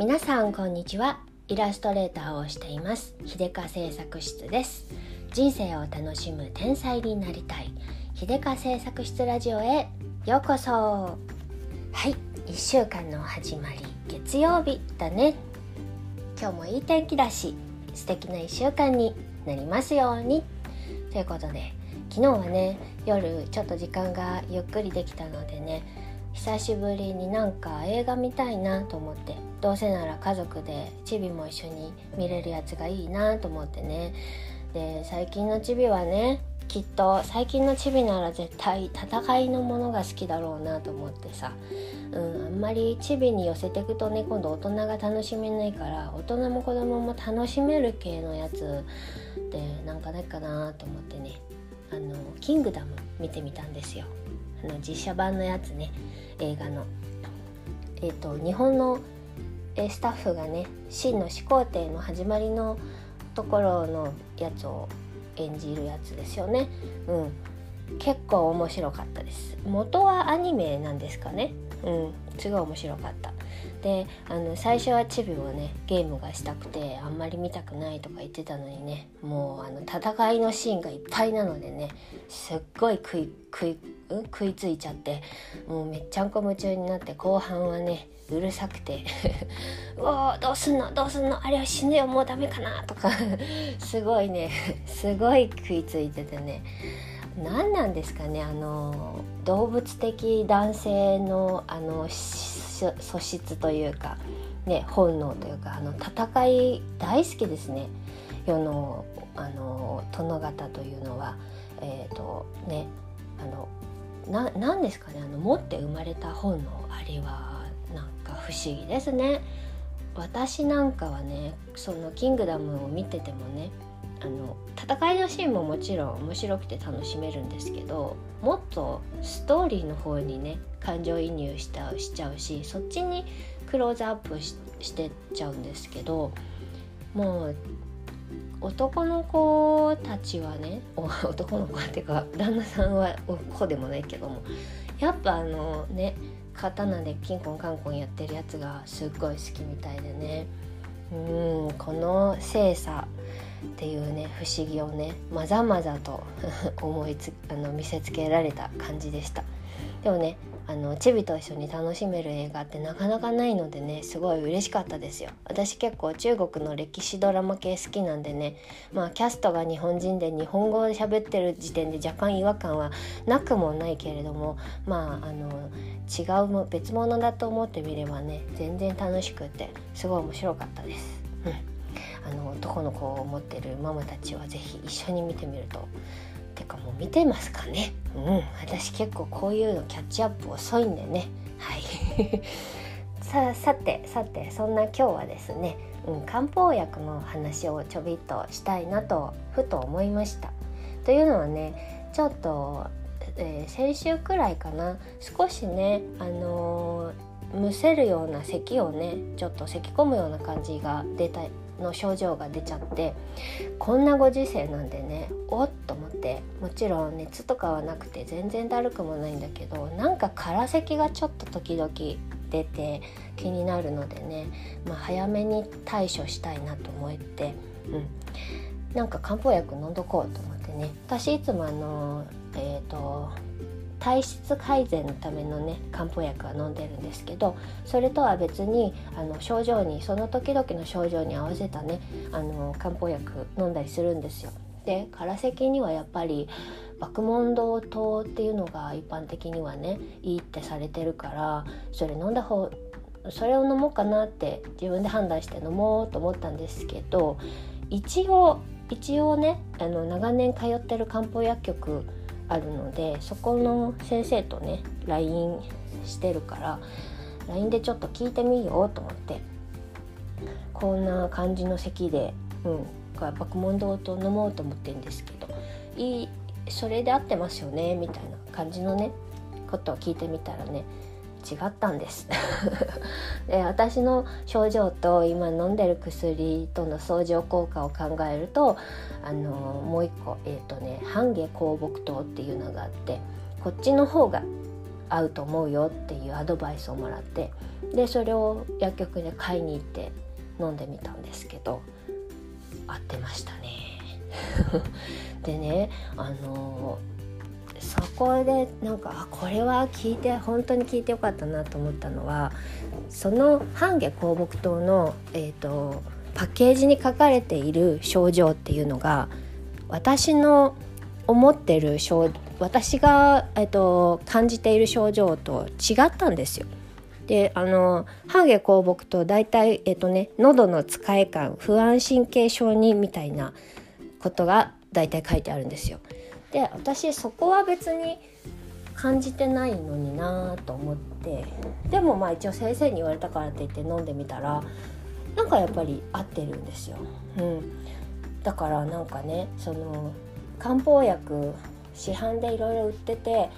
皆さんこんにちは。イラストレーターをしています。秀香製作室です。人生を楽しむ天才になりたい。秀香製作室ラジオへようこそ。はい。1週間の始まり。月曜日だね。今日もいい天気だし素敵な1週間になりますように。ということで昨日はね夜ちょっと時間がゆっくりできたのでね久しぶりになんか映画見たいなと思って。どうせなら家族でチビも一緒に見れるやつがいいなと思ってね。で最近のチビはねきっと最近のチビなら絶対戦いのものが好きだろうなと思ってさ、うん、あんまりチビに寄せていくとね今度大人が楽しめないから大人も子供も楽しめる系のやつでなんかないかなと思ってね。あの「キングダム」見てみたんですよ。あの実写版のやつね。映画の。えっ、ー、と日本のでスタッフがね真の始皇帝の始まりのところのやつを演じるやつですよね。うん、結構面白かったです。元はアニメなんですかね。うん、すごい面白かった。であの最初はチビをねゲームがしたくてあんまり見たくないとか言ってたのにねもうあの戦いのシーンがいっぱいなのでねすっごい食い食い、食いついちゃってもうめっちゃんこ夢中になって後半はねうるさくて「うおどうすんのどうすんのあれは死ぬよもうダメかな」とか すごいね すごい食いついててね何なんですかねあの動物的男性のあの素質というか、ね、本能というかあの戦い大好きですね世のあの殿方というのは。えーとね、あのななんですかねあの持って生まれた本能あれはなんか不思議ですね。私なんかはねその「キングダム」を見ててもねあの戦いのシーンももちろん面白くて楽しめるんですけどもっとストーリーの方にね感情移入したしちゃうしそっちにクローズアップしてっちゃうんですけどもう男の子たちはね 男の子っていうか旦那さんは子でもないけどもやっぱあのね刀でキンコンカンコンやってるやつがすっごい好きみたいでね。うんこの性差っていうね不思議をねまざまざと 思いつあの見せつけられた感じでした。でもねあのチビと一緒に楽しめる映画ってなかなかないのでねすごい嬉しかったですよ私結構中国の歴史ドラマ系好きなんでねまあキャストが日本人で日本語で喋ってる時点で若干違和感はなくもないけれどもまああの違う別物だと思ってみればね全然楽しくてすごい面白かったです。うんあの男の子を持ってるママたちは是非一緒に見てみるとてかもう見てますかね。うん。私結構こういうのキャッチアップ遅いんでね。はい。ささてさてそんな今日はですね、うん、漢方薬の話をちょびっとしたいなとふと思いました。というのはねちょっと、えー、先週くらいかな。少しねあのー、むせるような咳をねちょっと咳き込むような感じが出たの症状が出ちゃってこんなご時世なんでねおっと思ってもちろん熱とかはなくて全然だるくもないんだけどなんか空咳がちょっと時々出て気になるのでね、まあ、早めに対処したいなと思って、うん、なんか漢方薬飲んどこうと思ってね。私いつもあのえっ、ー、と体質改善のためのね漢方薬は飲んでるんですけどそれとは別にあの症状にその時々の症状に合わせたねあの漢方薬飲んだりするんですよ。で空咳にはやっぱり爆問堂糖っていうのが一般的にはねいいってされてるからそれ飲んだ方それを飲もうかなって自分で判断して飲もうと思ったんですけど一応一応ねあの長年通ってる漢方薬局あるのでそこの先生とね LINE してるから LINE でちょっと聞いてみようと思ってこんな感じの席で、うん、爆問堂と飲もうと思ってるんですけどいいそれで合ってますよねみたいな感じのねことを聞いてみたらね違ったんです で私の症状と今飲んでる薬との相乗効果を考えるとあのもう一個えっ、ー、とね半下香木糖っていうのがあってこっちの方が合うと思うよっていうアドバイスをもらってでそれを薬局で買いに行って飲んでみたんですけど合ってましたね。でねあのこでなんかこれは聞いて本当に聞いてよかったなと思ったのはその半夏香木糖の、えーと、パッケージに書かれている症状っていうのが私の思ってる症私が、えーと、感じている症状と違ったんですよ。であの半夏香木と大体えっ、ー、とね喉のつかえ感不安神経症にみたいなことが大体書いてあるんですよ。で私そこは別に感じてないのになと思ってでもまあ一応先生に言われたからって言って飲んでみたらなんかやっぱり合ってるんですよ。うん、だからなんかねその漢方薬市販でいろいろ売ってて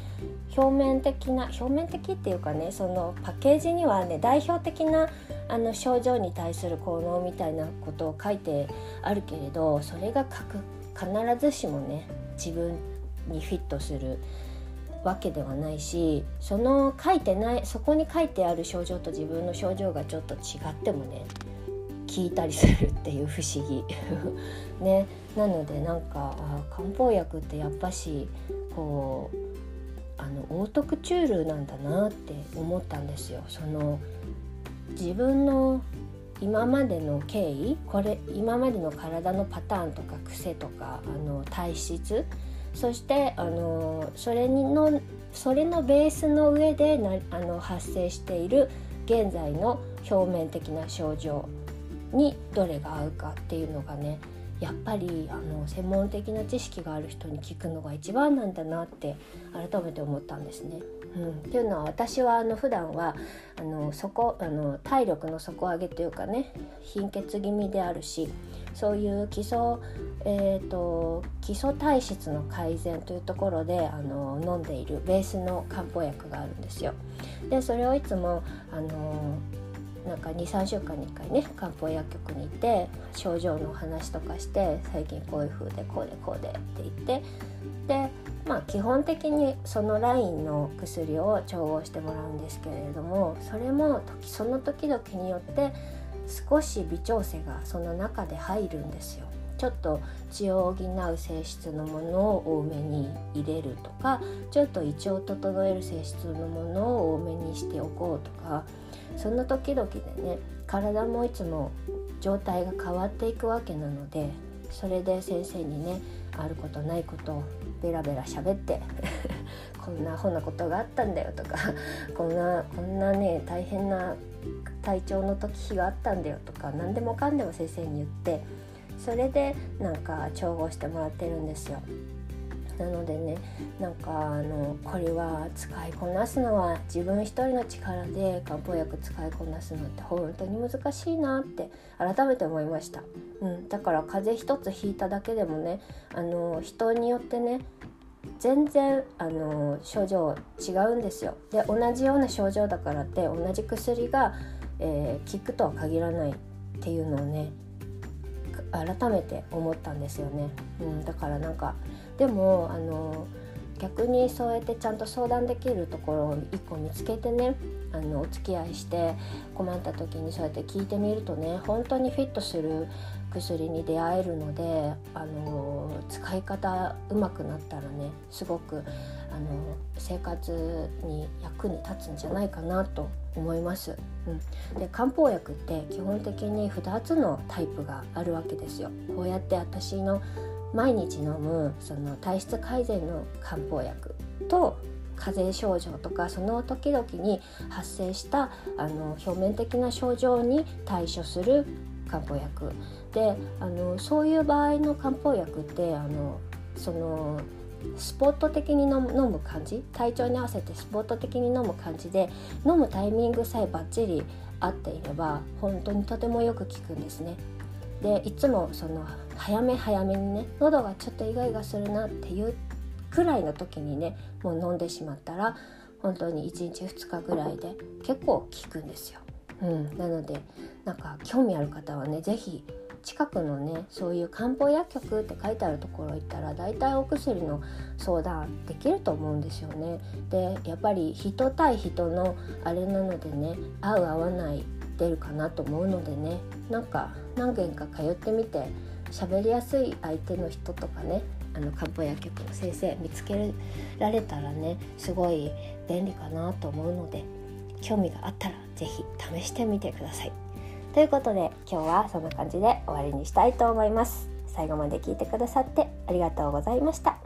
表面的な表面的っていうかねそのパッケージにはね代表的なあの症状に対する効能みたいなことを書いてあるけれどそれが書く必ずしもね自分にフィットするわけではないしその書いてないそこに書いてある症状と自分の症状がちょっと違ってもね聞いたりするっていう不思議 ねなのでなんか漢方薬ってやっぱしこうあのオートクチュールなんだなって思ったんですよ。その自分の今までの経緯これ今までの体のパターンとか癖とかあの体質そしてあのそれにのそれのベースの上でなあの発生している現在の表面的な症状にどれが合うかっていうのがねやっぱりあの専門的な知識がある人に聞くのが一番なんだなって改めて思ったんですね。うん、っていうのは私はあの普段はあの底あの体力の底上げというかね貧血気味であるしそういう基礎,、えーと、基礎体質の改善というところであの飲んでいるベースの漢方薬があるんですよ。でそれをいつもあのなんか23週間に1回ね漢方薬局に行って症状の話とかして最近こういう風でこうでこうでって言ってでまあ基本的にそのラインの薬を調合してもらうんですけれどもそれもその時々によって少し微調整がその中で入るんですよ。ちょっと血を補う性質のものを多めに入れるとかちょっと胃腸を整える性質のものを多めにしておこうとかその時々でね体もいつも状態が変わっていくわけなのでそれで先生にねあることないことをベラベラ喋って こんなアホなことがあったんだよとか こんなこんなね大変な体調の時日があったんだよとか何でもかんでも先生に言ってそれでなんか調合してもらってるんですよ。なのでねなんかあのこれは使いこなすのは自分一人の力で漢方薬使いこなすのって本当に難しいなって改めて思いました、うん、だから風邪一つひいただけでもねあの人によってね全然あの症状違うんですよ。で同じような症状だからって同じ薬が、えー、効くとは限らないっていうのをね改めて思ったんですよね、うん、だからなんかでもあの逆にそうやってちゃんと相談できるところを一個見つけてねあのお付き合いして困った時にそうやって聞いてみるとね本当にフィットする薬に出会えるのであの使い方うまくなったらねすごくあの生活に役に立つんじゃないかなと思います。うん、で漢方薬って基本的に2つのタイプがあるわけですよ。こうやって私の毎日飲むその体質改善の漢方薬と風邪症状とかその時々に発生したあの表面的な症状に対処する漢方薬であのそういう場合の漢方薬ってあのそのスポット的に飲む感じ体調に合わせてスポット的に飲む感じで飲むタイミングさえバッチリ合っていれば本当にとてもよく効くんですね。でいつもその早め早めにね喉がちょっとイガイガするなっていうくらいの時にねもう飲んでしまったら本当に1日2日ぐらいで結構効くんですよ。うん、なのでなんか興味ある方はね是非近くのねそういう漢方薬局って書いてあるところ行ったら大体お薬の相談できると思うんですよね。でやっぱり人対人のあれなのでね合う合わない出るかなと思うのでねなんか何軒か通ってみて喋りやすい相手の人とかねあの漢方薬局の先生見つけられたらねすごい便利かなと思うので興味があったら是非試してみてください。ということで今日はそんな感じで終わりにしたいと思います。最後まで聞いてくださってありがとうございました。